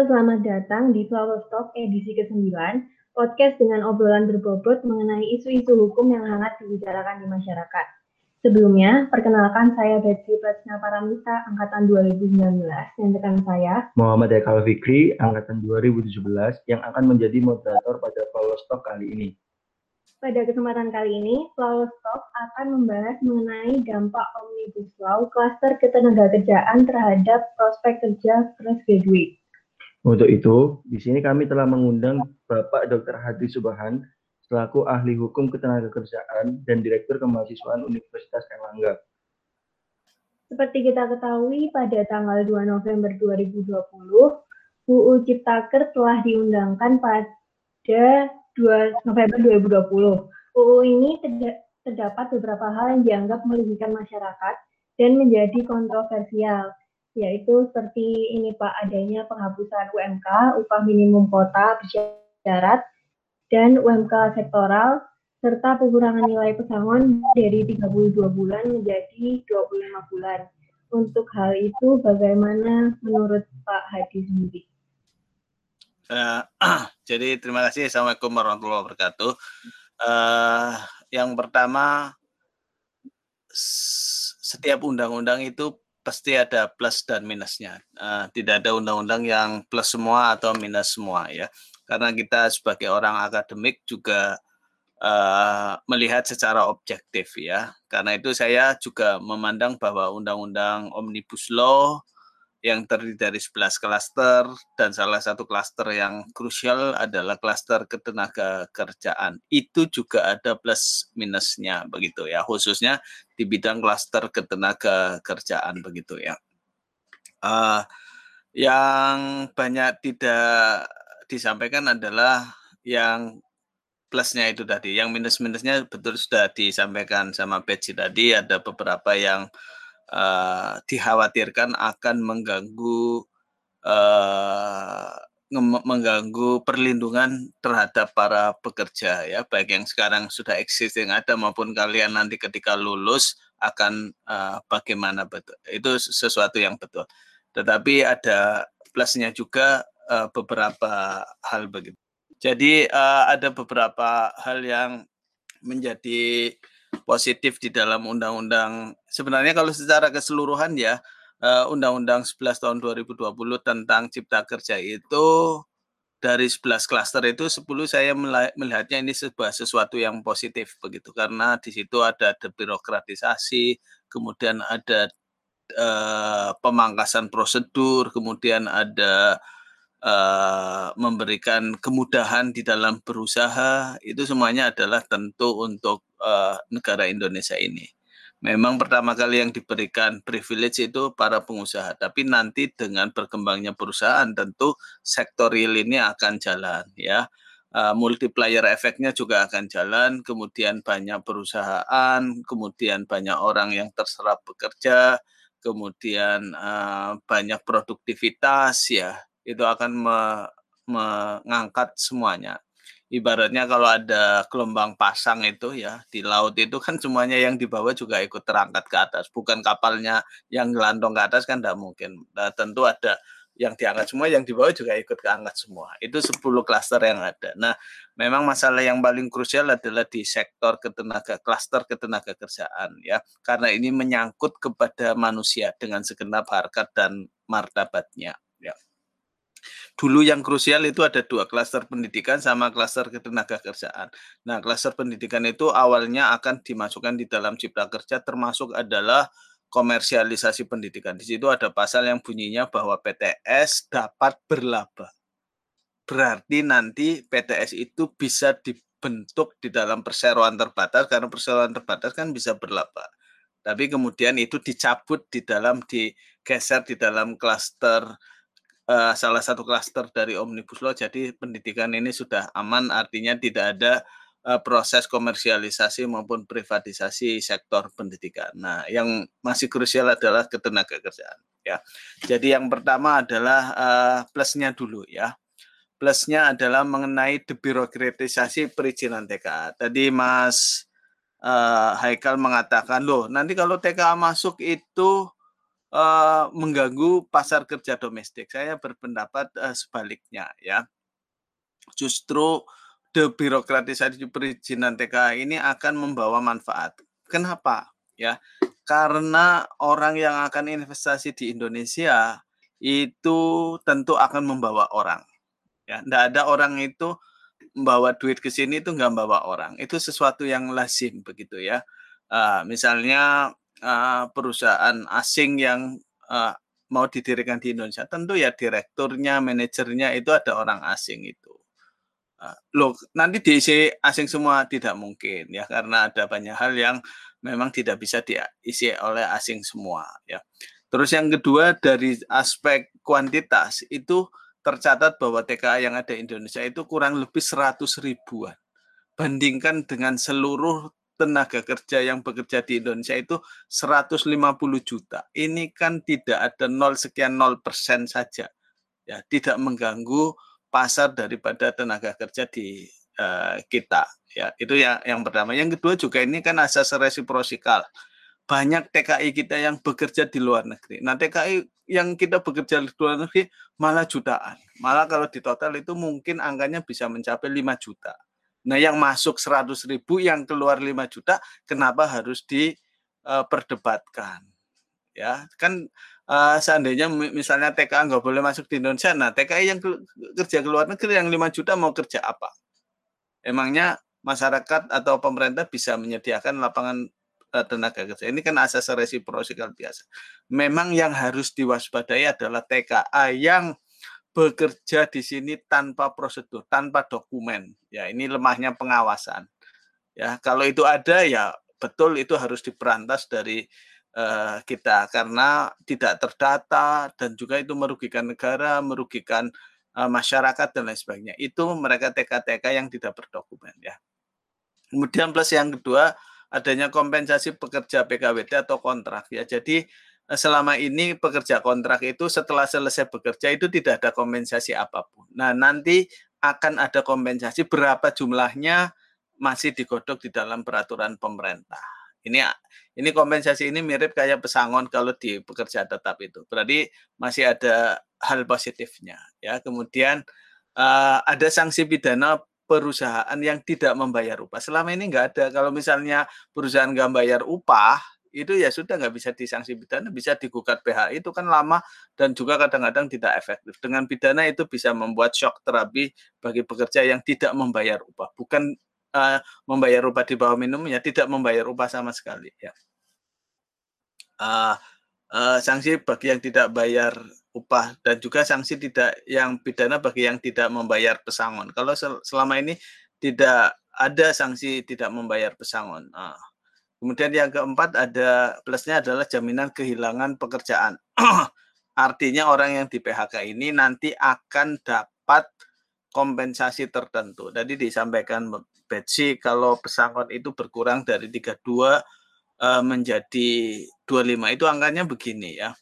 Halo, selamat datang di Flower Talk edisi ke-9, podcast dengan obrolan berbobot mengenai isu-isu hukum yang hangat dibicarakan di masyarakat. Sebelumnya, perkenalkan saya Betsy Prasna Paramita, Angkatan 2019, dan rekan saya Muhammad Ekal Fikri, Angkatan 2017, yang akan menjadi moderator pada Flower Talk kali ini. Pada kesempatan kali ini, Flawless Talk akan membahas mengenai dampak Omnibus Law kluster ketenagakerjaan terhadap prospek kerja fresh graduate. Untuk itu, di sini kami telah mengundang Bapak Dr. Hadi Subahan selaku ahli hukum ketenagakerjaan dan Direktur Kemahasiswaan Universitas Erlangga. Seperti kita ketahui, pada tanggal 2 November 2020, UU Ciptaker telah diundangkan pada 2 November 2020. UU ini terdapat beberapa hal yang dianggap merugikan masyarakat dan menjadi kontroversial, yaitu seperti ini Pak, adanya penghapusan UMK, upah minimum kota bersyarat, dan UMK sektoral, serta pengurangan nilai pesangon dari 32 bulan menjadi 25 bulan. Untuk hal itu, bagaimana menurut Pak Hadi sendiri? Uh, jadi terima kasih. Assalamualaikum warahmatullahi wabarakatuh. Uh, yang pertama, setiap undang-undang itu pasti ada plus dan minusnya. Uh, tidak ada undang-undang yang plus semua atau minus semua ya. Karena kita sebagai orang akademik juga uh, melihat secara objektif ya. Karena itu saya juga memandang bahwa undang-undang omnibus law yang terdiri dari 11 klaster dan salah satu klaster yang krusial adalah klaster ketenaga kerjaan. Itu juga ada plus minusnya begitu ya, khususnya di bidang klaster ketenaga kerjaan begitu ya. Uh, yang banyak tidak disampaikan adalah yang plusnya itu tadi, yang minus-minusnya betul sudah disampaikan sama Betsy tadi, ada beberapa yang dikhawatirkan akan mengganggu uh, mengganggu perlindungan terhadap para pekerja ya. Baik yang sekarang sudah existing ada maupun kalian nanti ketika lulus akan uh, bagaimana betul. Itu sesuatu yang betul. Tetapi ada plusnya juga uh, beberapa hal begitu. Jadi uh, ada beberapa hal yang menjadi positif di dalam undang-undang. Sebenarnya kalau secara keseluruhan ya eh, undang-undang 11 tahun 2020 tentang cipta kerja itu dari 11 klaster itu 10 saya melihatnya ini sebuah sesuatu yang positif begitu. Karena di situ ada debirokratisasi, kemudian ada uh, pemangkasan prosedur, kemudian ada uh, memberikan kemudahan di dalam berusaha itu semuanya adalah tentu untuk uh, negara Indonesia ini. Memang pertama kali yang diberikan privilege itu para pengusaha, tapi nanti dengan berkembangnya perusahaan tentu sektor real ini akan jalan ya. Uh, multiplier efeknya juga akan jalan, kemudian banyak perusahaan, kemudian banyak orang yang terserap bekerja, kemudian uh, banyak produktivitas ya itu akan me, mengangkat semuanya. Ibaratnya kalau ada gelombang pasang itu ya di laut itu kan semuanya yang di bawah juga ikut terangkat ke atas, bukan kapalnya yang gelandong ke atas kan tidak mungkin. Nah, tentu ada yang diangkat semua, yang di bawah juga ikut keangkat semua. Itu 10 klaster yang ada. Nah, memang masalah yang paling krusial adalah di sektor ketenaga klaster ketenaga kerjaan ya. Karena ini menyangkut kepada manusia dengan segenap harkat dan martabatnya. Dulu yang krusial itu ada dua klaster pendidikan sama klaster ketenaga kerjaan. Nah, klaster pendidikan itu awalnya akan dimasukkan di dalam cipta kerja termasuk adalah komersialisasi pendidikan. Di situ ada pasal yang bunyinya bahwa PTS dapat berlaba. Berarti nanti PTS itu bisa dibentuk di dalam perseroan terbatas karena perseroan terbatas kan bisa berlaba. Tapi kemudian itu dicabut di dalam digeser di dalam klaster uh, salah satu klaster dari Omnibus Law. Jadi pendidikan ini sudah aman, artinya tidak ada uh, proses komersialisasi maupun privatisasi sektor pendidikan. Nah, yang masih krusial adalah ketenaga kerjaan. Ya, jadi yang pertama adalah uh, plusnya dulu ya. Plusnya adalah mengenai debirokratisasi perizinan TKA. Tadi Mas uh, Haikal mengatakan loh, nanti kalau TKA masuk itu uh, mengganggu pasar kerja domestik. Saya berpendapat uh, sebaliknya ya. Justru debirokratisasi perizinan TKA ini akan membawa manfaat. Kenapa? Ya, karena orang yang akan investasi di Indonesia itu tentu akan membawa orang. Ya, tidak ada orang itu membawa duit ke sini itu nggak membawa orang. Itu sesuatu yang lazim begitu ya. Uh, misalnya uh, perusahaan asing yang uh, mau didirikan di Indonesia, tentu ya direkturnya, manajernya itu ada orang asing itu. Uh, loh, nanti diisi asing semua tidak mungkin ya karena ada banyak hal yang memang tidak bisa diisi oleh asing semua ya. Terus yang kedua dari aspek kuantitas itu tercatat bahwa TKA yang ada di Indonesia itu kurang lebih 100 ribuan. Bandingkan dengan seluruh tenaga kerja yang bekerja di Indonesia itu 150 juta. Ini kan tidak ada nol sekian nol persen saja. Ya, tidak mengganggu pasar daripada tenaga kerja di uh, kita. Ya, itu yang yang pertama. Yang kedua juga ini kan asas resiprosikal banyak TKI kita yang bekerja di luar negeri. Nah, TKI yang kita bekerja di luar negeri malah jutaan. Malah kalau di total itu mungkin angkanya bisa mencapai 5 juta. Nah, yang masuk 100 ribu, yang keluar 5 juta, kenapa harus diperdebatkan? Ya, kan uh, seandainya misalnya TKI nggak boleh masuk di Indonesia, nah TKI yang ke, kerja ke luar negeri yang 5 juta mau kerja apa? Emangnya masyarakat atau pemerintah bisa menyediakan lapangan Eh, tenaga kerja. Ini kan asas resiprosikal biasa. Memang yang harus diwaspadai adalah TKA yang bekerja di sini tanpa prosedur, tanpa dokumen. Ya, ini lemahnya pengawasan. Ya, kalau itu ada ya betul itu harus diperantas dari uh, kita karena tidak terdata dan juga itu merugikan negara, merugikan uh, masyarakat dan lain sebagainya. Itu mereka TK-TK yang tidak berdokumen ya. Kemudian plus yang kedua adanya kompensasi pekerja PKWT atau kontrak ya. Jadi selama ini pekerja kontrak itu setelah selesai bekerja itu tidak ada kompensasi apa pun. Nah, nanti akan ada kompensasi berapa jumlahnya masih digodok di dalam peraturan pemerintah. Ini ini kompensasi ini mirip kayak pesangon kalau di pekerja tetap itu. Berarti masih ada hal positifnya ya. Kemudian uh, ada sanksi pidana perusahaan yang tidak membayar upah. Selama ini nggak ada. Kalau misalnya perusahaan nggak bayar upah, itu ya sudah nggak bisa disanksi pidana, bisa digugat PHI itu kan lama dan juga kadang-kadang tidak efektif. Dengan pidana itu bisa membuat shock terapi bagi pekerja yang tidak membayar upah, bukan uh, membayar upah di bawah minimumnya, tidak membayar upah sama sekali. Ya. Uh, uh, sanksi bagi yang tidak bayar upah dan juga sanksi tidak yang pidana bagi yang tidak membayar pesangon. Kalau selama ini tidak ada sanksi tidak membayar pesangon. Nah, kemudian yang keempat ada plusnya adalah jaminan kehilangan pekerjaan. Artinya orang yang di PHK ini nanti akan dapat kompensasi tertentu. Tadi disampaikan Betsy kalau pesangon itu berkurang dari 32 eh, menjadi 25 itu angkanya begini ya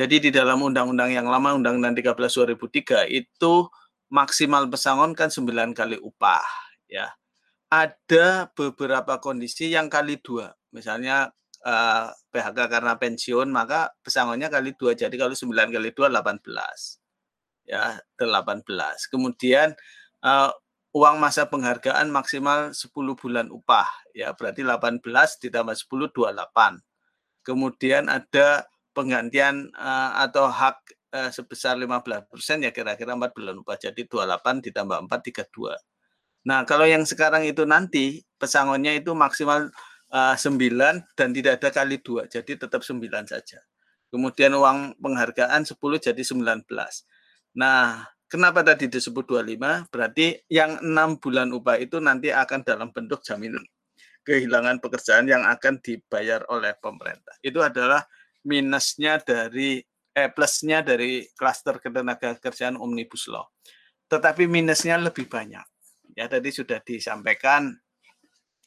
jadi di dalam undang-undang yang lama, Undang-Undang 13 2003 itu maksimal pesangon kan 9 kali upah ya. Ada beberapa kondisi yang kali dua, misalnya eh, PHK karena pensiun maka pesangonnya kali dua. Jadi kalau 9 kali dua 18 ya 18. Kemudian uh, uang masa penghargaan maksimal 10 bulan upah ya berarti 18 ditambah 10 28. Kemudian ada penggantian uh, atau hak uh, sebesar 15% ya kira-kira 4 bulan upah. Jadi 28 ditambah 4 32. Nah, kalau yang sekarang itu nanti pesangonnya itu maksimal uh, eh, 9 dan tidak ada kali 2. Jadi tetap 9 saja. Kemudian uang penghargaan 10 jadi 19. Nah, kenapa tadi disebut 25? Berarti yang 6 bulan upah itu nanti akan dalam bentuk jaminan kehilangan pekerjaan yang akan dibayar oleh pemerintah. Itu adalah minusnya dari eh plusnya dari klaster ketenaga kerjaan omnibus law. Tetapi minusnya lebih banyak. Ya tadi sudah disampaikan.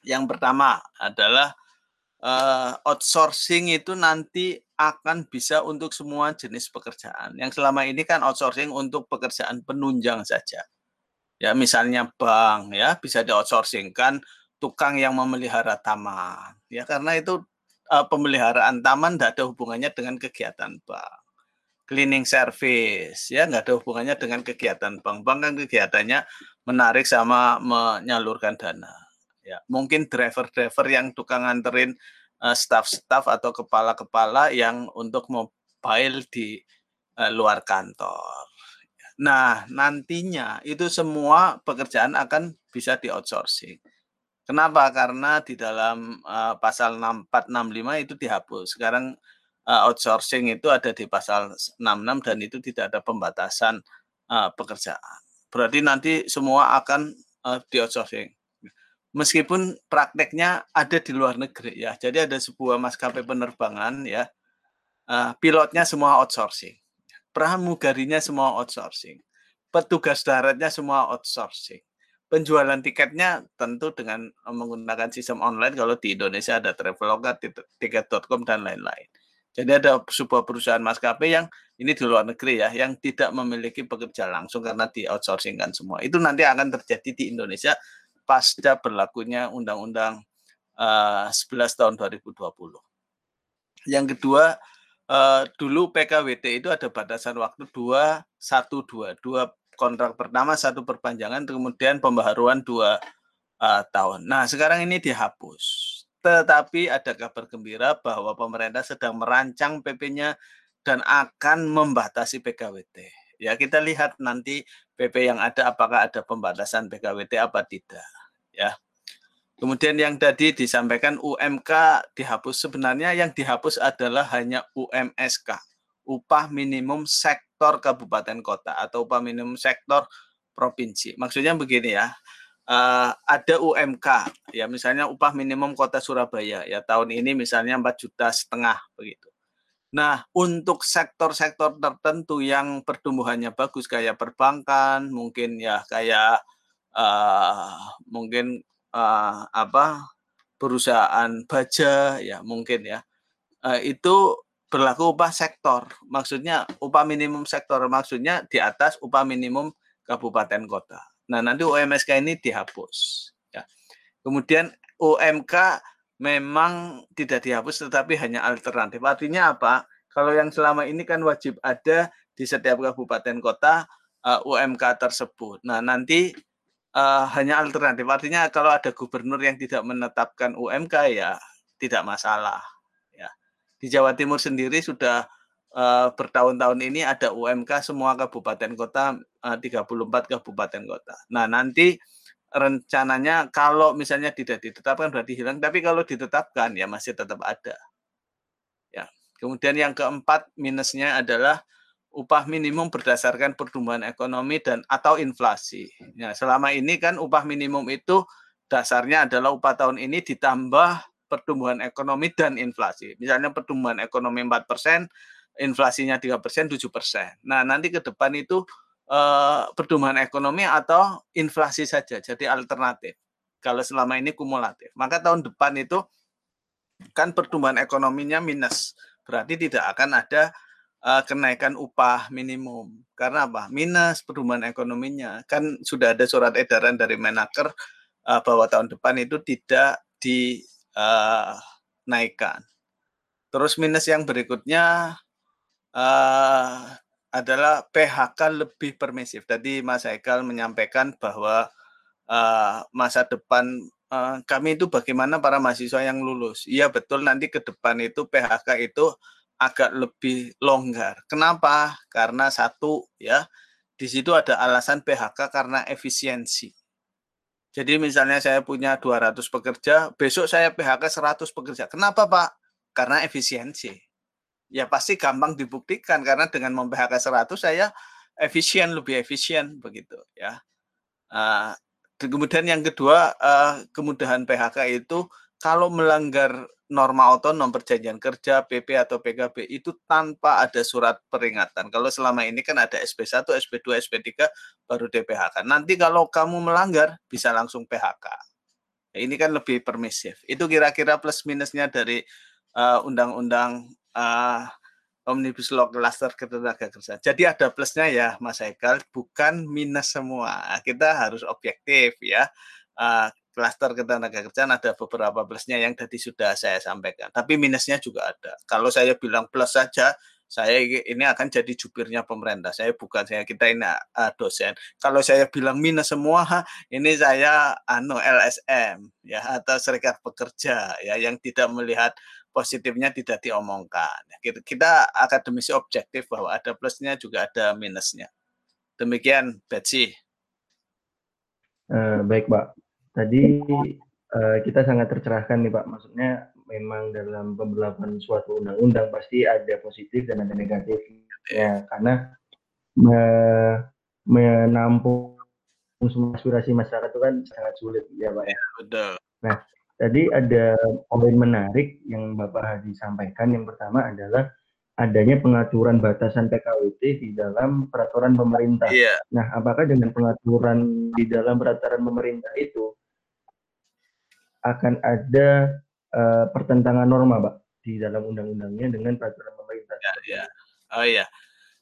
Yang pertama adalah uh, outsourcing itu nanti akan bisa untuk semua jenis pekerjaan. Yang selama ini kan outsourcing untuk pekerjaan penunjang saja. Ya misalnya bank ya bisa di outsourcing kan tukang yang memelihara taman. Ya karena itu uh, pemeliharaan taman tidak ada hubungannya dengan kegiatan bank. Cleaning service ya nggak ada hubungannya dengan kegiatan bank. Bank kan kegiatannya menarik sama menyalurkan dana. Ya, mungkin driver-driver yang tukang nganterin uh, staff-staff atau kepala-kepala yang untuk mobile di uh, luar kantor. Nah, nantinya itu semua pekerjaan akan bisa di outsourcing. Kenapa? Karena di dalam uh, pasal 6465 itu dihapus. Sekarang uh, outsourcing itu ada di pasal 66 dan itu tidak ada pembatasan uh, pekerjaan. Berarti nanti semua akan uh, di outsourcing. Meskipun prakteknya ada di luar negeri ya. Jadi ada sebuah maskapai penerbangan ya. Uh, pilotnya semua outsourcing. Pramugarinya semua outsourcing. Petugas daratnya semua outsourcing penjualan tiketnya tentu dengan menggunakan sistem online kalau di Indonesia ada Traveloka, tiket.com dan lain-lain. Jadi ada sebuah perusahaan maskapai yang ini di luar negeri ya, yang tidak memiliki pekerja langsung karena di outsourcing kan semua. Itu nanti akan terjadi di Indonesia pasca berlakunya Undang-Undang uh, eh, 11 tahun 2020. Yang kedua, uh, dulu PKWT itu ada batasan waktu 2, 1, 2, 2 kontrak pertama satu perpanjangan kemudian pembaharuan dua uh, tahun. Nah sekarang ini dihapus. Tetapi ada kabar gembira bahwa pemerintah sedang merancang PP-nya dan akan membatasi PKWT. Ya kita lihat nanti PP yang ada apakah ada pembatasan PKWT apa tidak. Ya. Kemudian yang tadi disampaikan UMK dihapus sebenarnya yang dihapus adalah hanya UMSK, upah minimum sektor kabupaten kota atau upah minimum sektor provinsi. Maksudnya begini ya, uh, ada UMK ya misalnya upah minimum kota Surabaya ya tahun ini misalnya 4 juta setengah begitu. Nah, untuk sektor-sektor tertentu yang pertumbuhannya bagus kayak perbankan, mungkin ya kayak uh, mungkin uh, apa perusahaan baja ya mungkin ya. Uh, itu berlaku upah sektor. Maksudnya upah minimum sektor maksudnya di atas upah minimum kabupaten kota. Nah, nanti UMSK ini dihapus ya. Kemudian UMK memang tidak dihapus tetapi hanya alternatif. Artinya apa? Kalau yang selama ini kan wajib ada di setiap kabupaten kota uh, eh, UMK tersebut. Nah, nanti uh, hanya alternatif. Artinya kalau ada gubernur yang tidak menetapkan UMK ya tidak masalah di Jawa Timur sendiri sudah uh, bertahun-tahun ini ada UMK semua kabupaten kota uh, 34 kabupaten kota. Nah, nanti rencananya kalau misalnya tidak ditetapkan berarti hilang, tapi kalau ditetapkan ya masih tetap ada. Ya. Kemudian yang keempat minusnya adalah upah minimum berdasarkan pertumbuhan ekonomi dan atau inflasi. Ya, selama ini kan upah minimum itu dasarnya adalah upah tahun ini ditambah pertumbuhan ekonomi dan inflasi. Misalnya pertumbuhan ekonomi 4%, inflasinya 3%, 7%. Nah, nanti ke depan itu eh, pertumbuhan ekonomi atau inflasi saja, jadi alternatif. Kalau selama ini kumulatif. Maka tahun depan itu kan pertumbuhan ekonominya minus. Berarti tidak akan ada uh, kenaikan upah minimum. Karena apa? Minus pertumbuhan ekonominya. Kan sudah ada surat edaran dari Menaker uh, bahwa tahun depan itu tidak di uh, naikkan. Terus minus yang berikutnya uh, adalah PHK lebih permisif. Tadi Mas Haikal menyampaikan bahwa uh, masa depan uh, kami itu bagaimana para mahasiswa yang lulus. Iya betul nanti ke depan itu PHK itu agak lebih longgar. Kenapa? Karena satu ya di situ ada alasan PHK karena efisiensi. Jadi misalnya saya punya 200 pekerja, besok saya PHK 100 pekerja. Kenapa Pak? Karena efisiensi. Ya pasti gampang dibuktikan karena dengan mem-PHK 100 saya efisien, lebih efisien begitu ya. Uh, kemudian yang kedua, uh, kemudahan PHK itu kalau melanggar norma otonom perjanjian kerja, PP atau PKB itu tanpa ada surat peringatan. Kalau selama ini kan ada SP1, SP2, SP3 baru DPHK. Nanti kalau kamu melanggar bisa langsung PHK. Ini kan lebih permisif. Itu kira-kira plus minusnya dari uh, undang-undang Omnibus Law Cluster Ketenaga Kerjaan. Jadi ada plusnya ya Mas Haikal, bukan minus semua. Kita harus objektif ya. Uh, klaster ketenaga kerjaan ada beberapa plusnya yang tadi sudah saya sampaikan. Tapi minusnya juga ada. Kalau saya bilang plus saja, saya ini akan jadi jubirnya pemerintah. Saya bukan saya kita ini uh, dosen. Kalau saya bilang minus semua, ini saya anu LSM ya atau serikat pekerja ya yang tidak melihat positifnya tidak diomongkan. Kita, akademisi objektif bahwa ada plusnya juga ada minusnya. Demikian Betsy. Uh, baik Pak. Tadi uh, kita sangat tercerahkan nih Pak. Maksudnya memang dalam pemberlakuan suatu undang-undang pasti ada positif dan ada negatifnya karena me menampung semua aspirasi masyarakat itu kan sangat sulit ya Pak ya. Betul. Nah, tadi ada poin menarik yang Bapak Hadi sampaikan. Yang pertama adalah adanya pengaturan batasan PKWT di dalam peraturan pemerintah. Iya. Nah, apakah dengan pengaturan di dalam peraturan pemerintah itu akan ada uh, pertentangan norma, Pak, di dalam undang-undangnya dengan peraturan pemerintah. Ya, ya. Oh iya.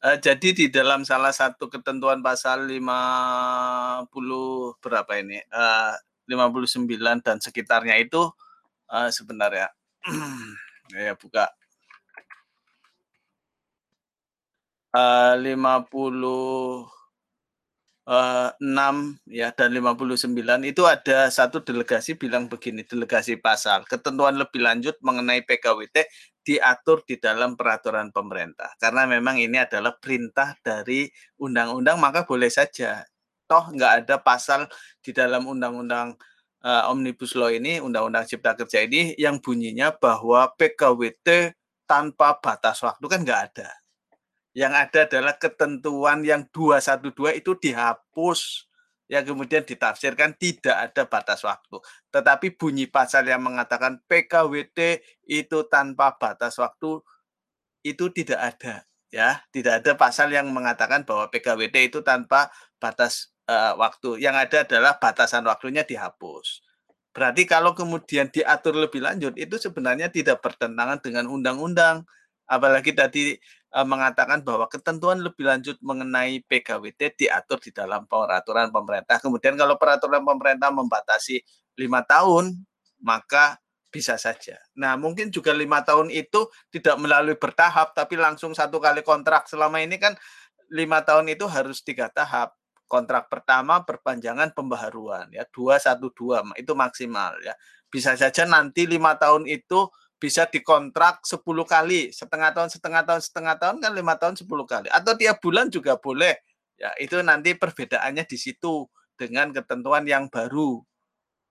Uh, jadi di dalam salah satu ketentuan pasal 50 berapa ini? Uh, 59 dan sekitarnya itu uh, sebenarnya ya buka uh, 50 6 ya dan 59 itu ada satu delegasi bilang begini, delegasi pasal, ketentuan lebih lanjut mengenai PKWT diatur di dalam peraturan pemerintah. Karena memang ini adalah perintah dari undang-undang, maka boleh saja. Toh nggak ada pasal di dalam undang-undang uh, Omnibus Law ini, Undang-Undang Cipta Kerja ini yang bunyinya bahwa PKWT tanpa batas waktu kan nggak ada yang ada adalah ketentuan yang 212 itu dihapus yang kemudian ditafsirkan tidak ada batas waktu. Tetapi bunyi pasal yang mengatakan PKWT itu tanpa batas waktu itu tidak ada ya, tidak ada pasal yang mengatakan bahwa PKWT itu tanpa batas uh, waktu. Yang ada adalah batasan waktunya dihapus. Berarti kalau kemudian diatur lebih lanjut itu sebenarnya tidak bertentangan dengan undang-undang. Apalagi tadi uh, mengatakan bahwa ketentuan lebih lanjut mengenai PKWT diatur di dalam peraturan pemerintah. Kemudian kalau peraturan pemerintah membatasi lima tahun, maka bisa saja. Nah, mungkin juga lima tahun itu tidak melalui bertahap, tapi langsung satu kali kontrak. Selama ini kan lima tahun itu harus tiga tahap. Kontrak pertama perpanjangan pembaharuan ya dua satu dua itu maksimal ya. Bisa saja nanti lima tahun itu bisa dikontrak 10 kali, setengah tahun, setengah tahun, setengah tahun kan lima tahun 10 kali. Atau tiap bulan juga boleh. Ya, itu nanti perbedaannya di situ dengan ketentuan yang baru.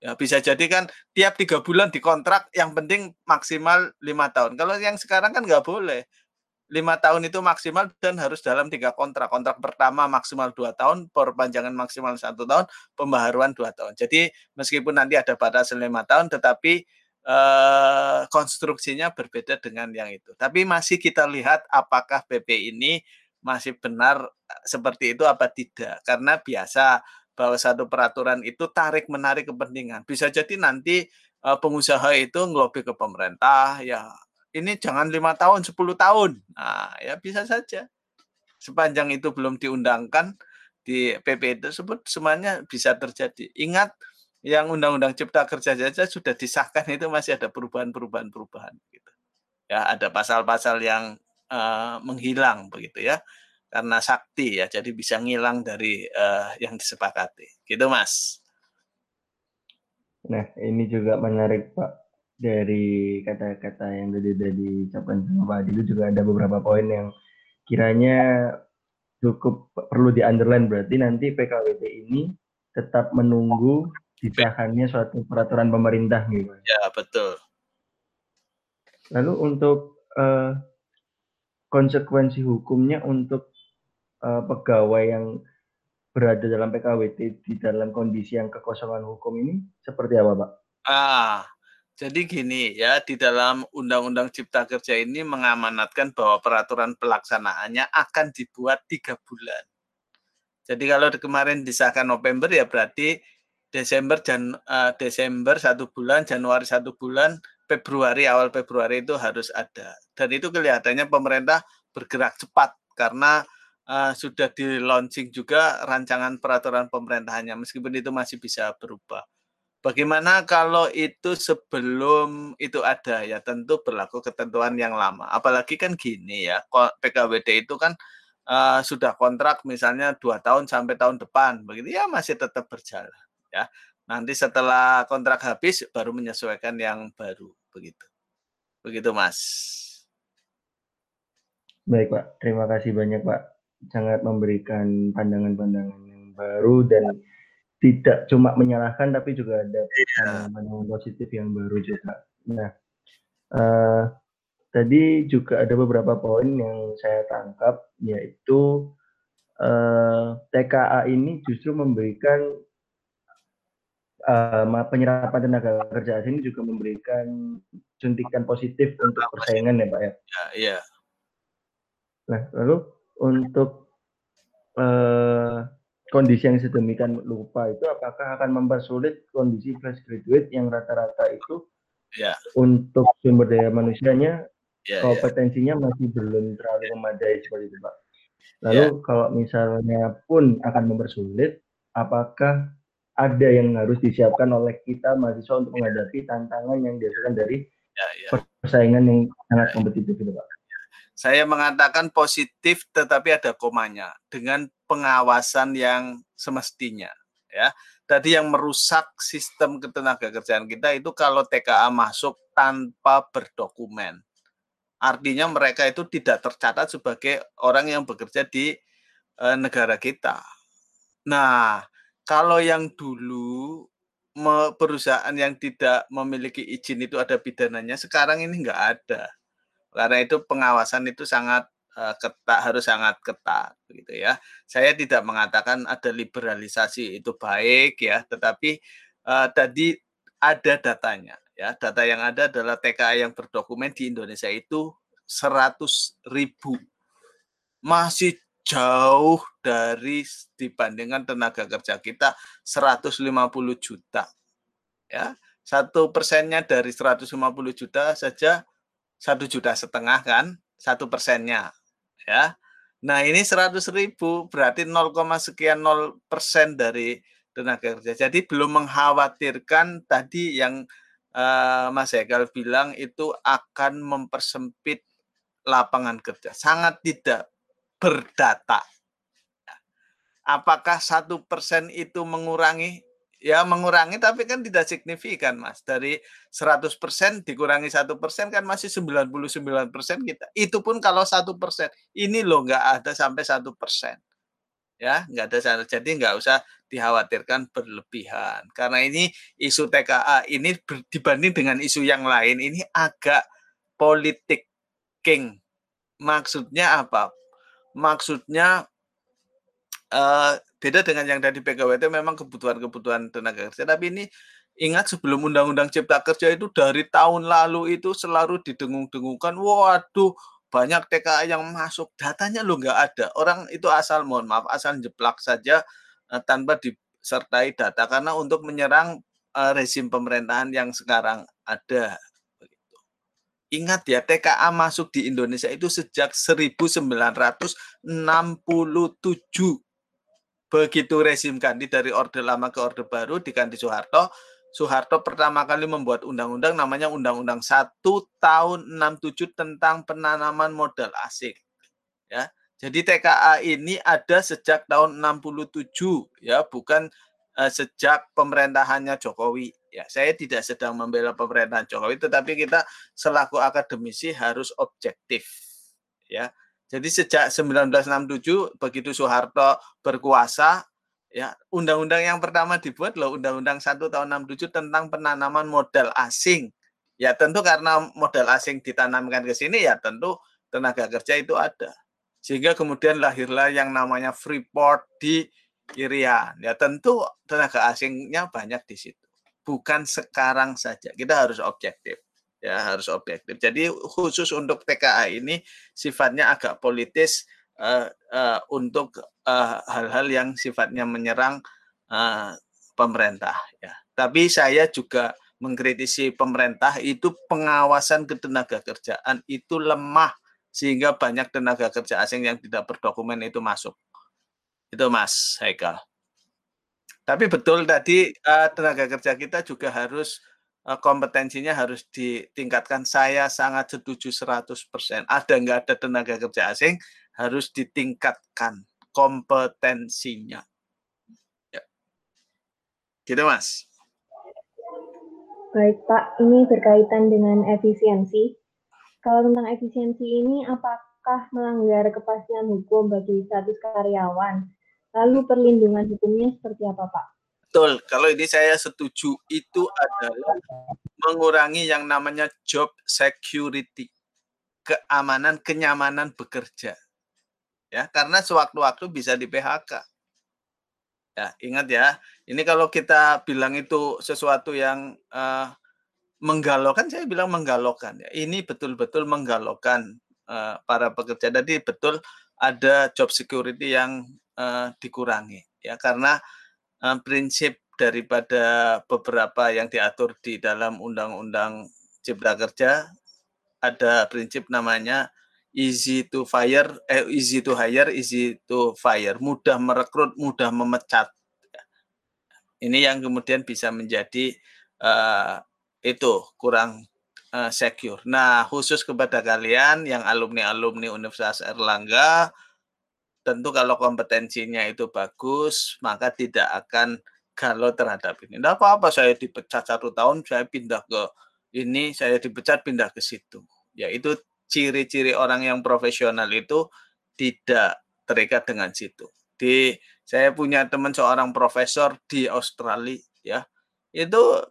Ya, bisa jadi kan tiap tiga bulan dikontrak, yang penting maksimal lima tahun. Kalau yang sekarang kan nggak boleh. Lima tahun itu maksimal dan harus dalam tiga kontrak. Kontrak pertama maksimal dua tahun, perpanjangan maksimal satu tahun, pembaharuan dua tahun. Jadi meskipun nanti ada batas lima tahun, tetapi eh, konstruksinya berbeda dengan yang itu. Tapi masih kita lihat apakah PP ini masih benar eh, seperti itu apa tidak. Karena biasa bahwa satu peraturan itu tarik menarik kepentingan. Bisa jadi nanti eh, pengusaha itu ngelobi ke pemerintah ya ini jangan lima tahun, 10 tahun. Nah, ya bisa saja. Sepanjang itu belum diundangkan di PP tersebut semuanya bisa terjadi. Ingat yang Undang-Undang Cipta Kerja saja sudah disahkan itu masih ada perubahan-perubahan perubahan gitu. Ya, ada pasal-pasal yang uh, menghilang begitu ya. Karena sakti ya, jadi bisa ngilang dari uh, yang disepakati. Gitu, Mas. Nah, ini juga menarik, Pak. Dari kata-kata yang tadi tadi diucapkan sama Pak Adi itu juga ada beberapa poin yang kiranya cukup perlu di underline berarti nanti PKWT ini tetap menunggu disahkannya suatu peraturan pemerintah gitu. Ya, betul. Lalu untuk uh, konsekuensi hukumnya untuk uh, pegawai yang berada dalam PKWT di dalam kondisi yang kekosongan hukum ini seperti apa, Pak? Ah, jadi gini ya, di dalam Undang-Undang Cipta Kerja ini mengamanatkan bahwa peraturan pelaksanaannya akan dibuat tiga bulan. Jadi kalau kemarin disahkan November ya berarti Desember Jan uh, Desember satu bulan, Januari satu bulan, Februari awal Februari itu harus ada. Dan itu kelihatannya pemerintah bergerak cepat karena uh, sudah di launching juga rancangan peraturan pemerintahannya meskipun itu masih bisa berubah. Bagaimana kalau itu sebelum itu ada ya tentu berlaku ketentuan yang lama. Apalagi kan gini ya, PKWD itu kan uh, sudah kontrak misalnya dua tahun sampai tahun depan, begitu ya masih tetap berjalan ya. Nanti setelah kontrak habis baru menyesuaikan yang baru begitu. Begitu Mas. Baik Pak, terima kasih banyak Pak. Sangat memberikan pandangan-pandangan yang baru dan tidak cuma menyalahkan tapi juga ada iya. pandangan positif yang baru juga. Nah, uh, tadi juga ada beberapa poin yang saya tangkap yaitu uh, eh, TKA ini justru memberikan uh, penyerapan tenaga kerja asing juga memberikan suntikan positif untuk persaingan ya Pak ya. Ya, iya. Nah, lalu untuk uh, kondisi yang sedemikian lupa itu apakah akan mempersulit kondisi fresh graduate yang rata-rata itu ya. untuk sumber daya manusianya ya, kompetensinya ya. masih belum terlalu memadai seperti itu Pak. Lalu ya. kalau misalnya pun akan mempersulit, apakah ada yang harus disiapkan oleh kita mahasiswa untuk menghadapi tantangan yang dihasilkan dari ya, ya. persaingan yang sangat kompetitif itu Pak? Saya mengatakan positif tetapi ada komanya dengan pengawasan yang semestinya ya. Tadi yang merusak sistem ketenaga kerjaan kita itu kalau TKA masuk tanpa berdokumen. Artinya mereka itu tidak tercatat sebagai orang yang bekerja di e, negara kita. Nah, kalau yang dulu perusahaan yang tidak memiliki izin itu ada pidananya, sekarang ini enggak ada. Karena itu pengawasan itu sangat Eh, ketat harus sangat ketat begitu ya. Saya tidak mengatakan ada liberalisasi itu baik ya, tetapi uh, tadi ada datanya ya. Data yang ada adalah TKA yang berdokumen di Indonesia itu 100 ribu. Masih jauh dari dibandingkan tenaga kerja kita 150 juta. Ya, satu persennya dari 150 juta saja satu juta setengah kan, satu persennya ya. Nah ini 100 ribu berarti 0, sekian 0 persen dari tenaga kerja. Jadi belum mengkhawatirkan tadi yang uh, Mas Hekal bilang itu akan mempersempit lapangan kerja. Sangat tidak berdata. Apakah satu persen itu mengurangi ya mengurangi tapi kan tidak signifikan Mas. Dari 100% dikurangi satu persen kan masih 99% kita. Itu pun kalau satu persen. Ini loh nggak ada sampai satu persen. Ya, nggak ada sana. Jadi nggak usah dikhawatirkan berlebihan. Karena ini isu TKA ini dibanding dengan isu yang lain ini agak politik king. Maksudnya apa? Maksudnya uh, beda dengan yang tadi PKWT memang kebutuhan-kebutuhan tenaga kerja. Tapi ini ingat sebelum undang-undang cipta kerja itu dari tahun lalu itu selalu didengung-dengungkan waduh banyak TKA yang masuk. Datanya lo nggak ada. Orang itu asal mohon maaf asal jeplak saja uh, tanpa disertai data. Karena untuk menyerang uh, rezim pemerintahan yang sekarang ada Ingat ya, TKA masuk di Indonesia itu sejak 1967 begitu rezim ganti dari orde lama ke orde baru diganti Soeharto Soeharto pertama kali membuat undang-undang namanya Undang-Undang 1 tahun 67 tentang penanaman modal asing. Ya. Jadi TKA ini ada sejak tahun 67 ya, bukan uh, sejak pemerintahannya Jokowi. Ya, saya tidak sedang membela pemerintahan Jokowi tetapi kita selaku akademisi harus objektif. Ya. Jadi sejak 1967 begitu Soeharto berkuasa, ya undang-undang yang pertama dibuat loh Undang-Undang 1 tahun 67 tentang penanaman modal asing. Ya tentu karena modal asing ditanamkan ke sini ya tentu tenaga kerja itu ada. Sehingga kemudian lahirlah yang namanya Freeport di Irian. Ya tentu tenaga asingnya banyak di situ. Bukan sekarang saja. Kita harus objektif ya harus objektif. Jadi khusus untuk TKA ini sifatnya agak politis uh, uh, untuk hal-hal uh, yang sifatnya menyerang uh, pemerintah ya. Tapi saya juga mengkritisi pemerintah itu pengawasan ketenaga kerjaan itu lemah sehingga banyak tenaga kerja asing yang tidak berdokumen itu masuk. Itu Mas Haikal. Tapi betul tadi tenaga kerja kita juga harus kompetensinya harus ditingkatkan. Saya sangat setuju 100%. Ada nggak ada tenaga kerja asing harus ditingkatkan kompetensinya. Ya. Gitu Mas. Baik Pak, ini berkaitan dengan efisiensi. Kalau tentang efisiensi ini, apakah melanggar kepastian hukum bagi status karyawan? Lalu perlindungan hukumnya seperti apa, Pak? Betul, kalau ini saya setuju itu adalah mengurangi yang namanya job security, keamanan, kenyamanan bekerja. Ya, karena sewaktu-waktu bisa di PHK. Ya, ingat ya, ini kalau kita bilang itu sesuatu yang uh, menggalaukan, saya bilang menggalaukan. Ya. Ini betul-betul menggalaukan uh, para pekerja. Jadi betul ada job security yang uh, dikurangi ya karena uh, prinsip daripada beberapa yang diatur di dalam undang-undang cipta kerja ada prinsip namanya easy to fire eh easy to hire easy to fire mudah merekrut mudah memecat ini yang kemudian bisa menjadi uh, itu kurang uh, secure. Nah, khusus kepada kalian yang alumni-alumni Universitas Erlangga tentu kalau kompetensinya itu bagus, maka tidak akan galau terhadap ini. Tidak apa-apa saya dipecat satu tahun, saya pindah ke ini, saya dipecat pindah ke situ. Ya itu ciri-ciri orang yang profesional itu tidak terikat dengan situ. Di saya punya teman seorang profesor di Australia, ya itu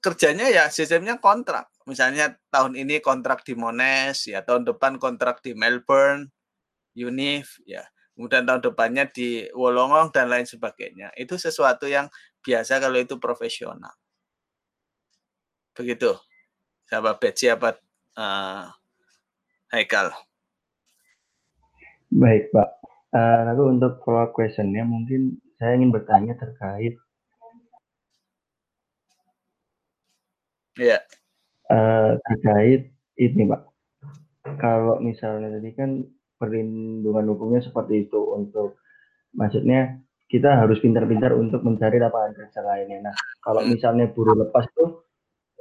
kerjanya ya sistemnya kontrak. Misalnya tahun ini kontrak di Monash, ya tahun depan kontrak di Melbourne, Unif, ya kemudian tahun depannya di Wolongong dan lain sebagainya. Itu sesuatu yang biasa kalau itu profesional. Begitu. Siapa Betsy apa uh, Haikal? Baik, Pak. Uh, lalu untuk follow up questionnya mungkin saya ingin bertanya terkait Ya. Yeah. Uh, terkait ini, Pak. Kalau misalnya tadi kan perlindungan hukumnya seperti itu untuk maksudnya kita harus pintar-pintar untuk mencari lapangan kerja lainnya. Nah, kalau hmm. misalnya buruh lepas tuh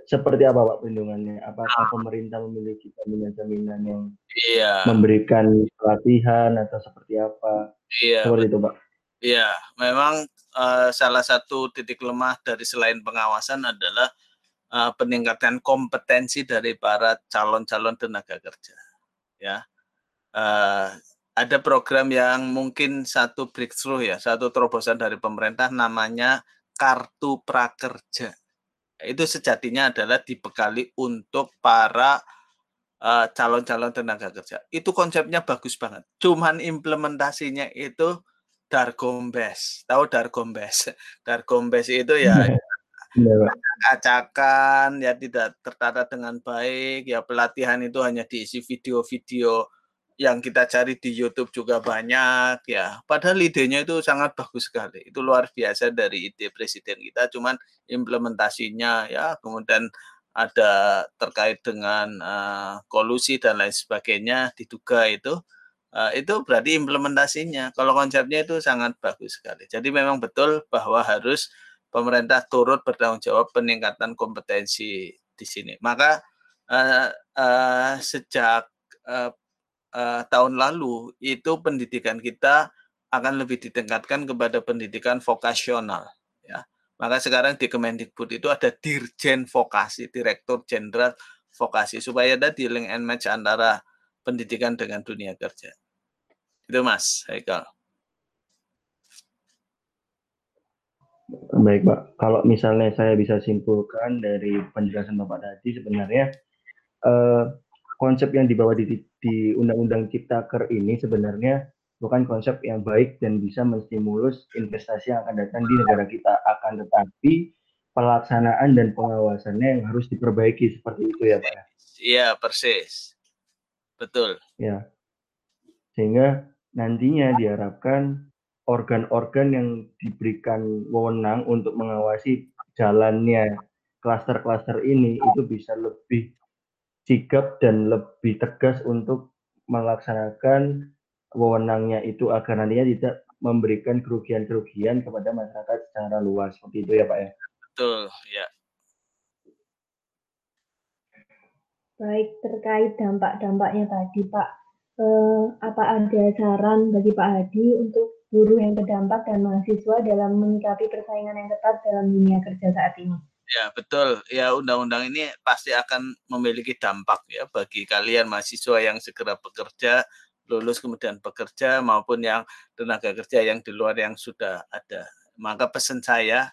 seperti apa Pak perlindungannya? Apakah pemerintah memiliki jaminan-jaminan yang iya. memberikan pelatihan atau seperti apa? Iya. Seperti itu Pak. Iya, memang uh, salah satu titik lemah dari selain pengawasan adalah uh, peningkatan kompetensi dari para calon-calon tenaga kerja. Ya, uh, ada program yang mungkin satu breakthrough ya, satu terobosan dari pemerintah namanya kartu prakerja. Itu sejatinya adalah dibekali untuk para eh, calon-calon tenaga kerja. Itu konsepnya bagus banget. Cuman implementasinya itu dargombes. Tahu dargombes? Dargombes itu ya iya, acakan ya tidak tertata dengan baik ya pelatihan itu hanya diisi video-video yang kita cari di YouTube juga banyak ya. Padahal idenya itu sangat bagus sekali. Itu luar biasa dari ide presiden kita. Cuman implementasinya ya kemudian ada terkait dengan uh, kolusi dan lain sebagainya diduga itu uh, itu berarti implementasinya. Kalau konsepnya itu sangat bagus sekali. Jadi memang betul bahwa harus pemerintah turut bertanggung jawab peningkatan kompetensi di sini. Maka uh, uh, sejak uh, tahun lalu itu pendidikan kita akan lebih ditingkatkan kepada pendidikan vokasional ya. Maka sekarang di Kemendikbud itu ada Dirjen Vokasi, Direktur Jenderal Vokasi supaya ada dealing and match antara pendidikan dengan dunia kerja. Itu Mas Haikal. Baik Pak, kalau misalnya saya bisa simpulkan dari penjelasan Bapak tadi sebenarnya eh, konsep yang dibawa di, di Undang-Undang Ciptaker ini sebenarnya bukan konsep yang baik dan bisa menstimulus investasi yang akan datang di negara kita. Akan tetapi pelaksanaan dan pengawasannya yang harus diperbaiki seperti itu ya Pak. Ya? Iya persis, betul. Ya, sehingga nantinya diharapkan organ-organ yang diberikan wewenang untuk mengawasi jalannya klaster-klaster ini itu bisa lebih sigap dan lebih tegas untuk melaksanakan wewenangnya itu agar nantinya tidak memberikan kerugian-kerugian kepada masyarakat secara luas seperti itu ya Pak ya. Betul, ya. Baik, terkait dampak-dampaknya tadi Pak, eh, apa ada saran bagi Pak Hadi untuk guru yang terdampak dan mahasiswa dalam menyikapi persaingan yang ketat dalam dunia kerja saat ini? Ya, betul. Ya, undang-undang ini pasti akan memiliki dampak ya bagi kalian mahasiswa yang segera bekerja, lulus kemudian bekerja maupun yang tenaga kerja yang di luar yang sudah ada. Maka pesan saya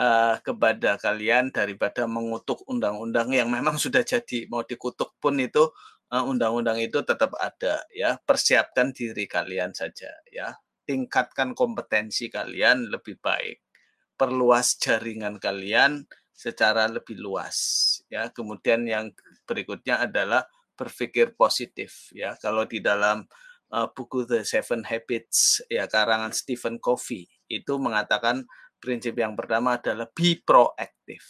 uh, kepada kalian daripada mengutuk undang-undang yang memang sudah jadi mau dikutuk pun itu undang undang-undang itu tetap ada ya. Persiapkan diri kalian saja ya. Tingkatkan kompetensi kalian lebih baik. Perluas jaringan kalian secara lebih luas ya. Kemudian yang berikutnya adalah berpikir positif ya. Kalau di dalam uh, buku The Seven Habits ya karangan Stephen Covey itu mengatakan prinsip yang pertama adalah be proactive.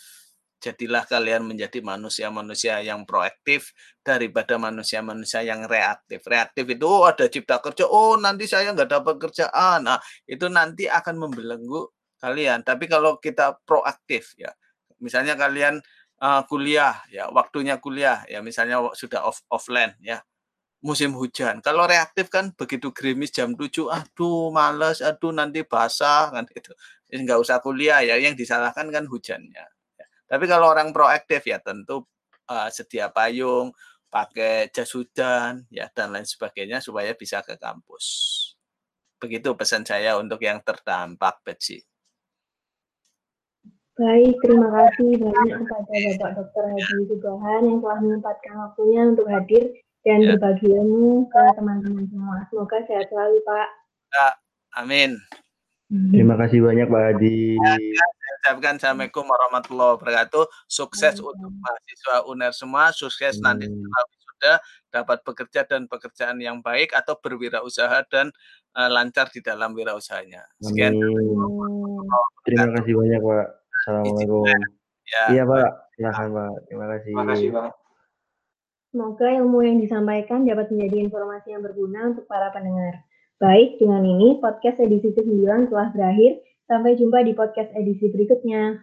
Jadilah kalian menjadi manusia-manusia yang proaktif daripada manusia-manusia yang reaktif. Reaktif itu oh, ada cipta kerja, oh nanti saya nggak dapat kerjaan. Nah, itu nanti akan membelenggu kalian. Tapi kalau kita proaktif ya, misalnya kalian uh, kuliah ya waktunya kuliah ya misalnya sudah off offline ya musim hujan. Kalau reaktif kan begitu gerimis jam 7 aduh males aduh nanti basah kan itu nggak usah kuliah ya yang disalahkan kan hujannya ya. tapi kalau orang proaktif ya tentu uh, sedia payung pakai jas hujan ya dan lain sebagainya supaya bisa ke kampus. Begitu pesan saya untuk yang terdampak Betsy Baik, terima kasih banyak kepada Bapak Dr. Hadi Sugahan yang telah menyempatkan waktunya untuk hadir dan ya. berbagi ilmu ke teman-teman semua. Semoga sehat selalu, Pak. Ya, amin. Terima kasih banyak, Pak Hadi. Ya, ya, saya ucapkan Assalamualaikum warahmatullahi wabarakatuh. Sukses hmm. untuk mahasiswa UNER semua, sukses hmm. nanti setelah sudah dapat bekerja dan pekerjaan yang baik atau berwirausaha dan uh, lancar di dalam wirausahanya. Sekian. Terima kasih banyak, Pak. Assalamualaikum. Ya. Iya Pak, silahkan Pak. Terima kasih. Terima kasih Pak. Semoga ilmu yang disampaikan dapat menjadi informasi yang berguna untuk para pendengar. Baik, dengan ini podcast edisi 9 telah berakhir. Sampai jumpa di podcast edisi berikutnya.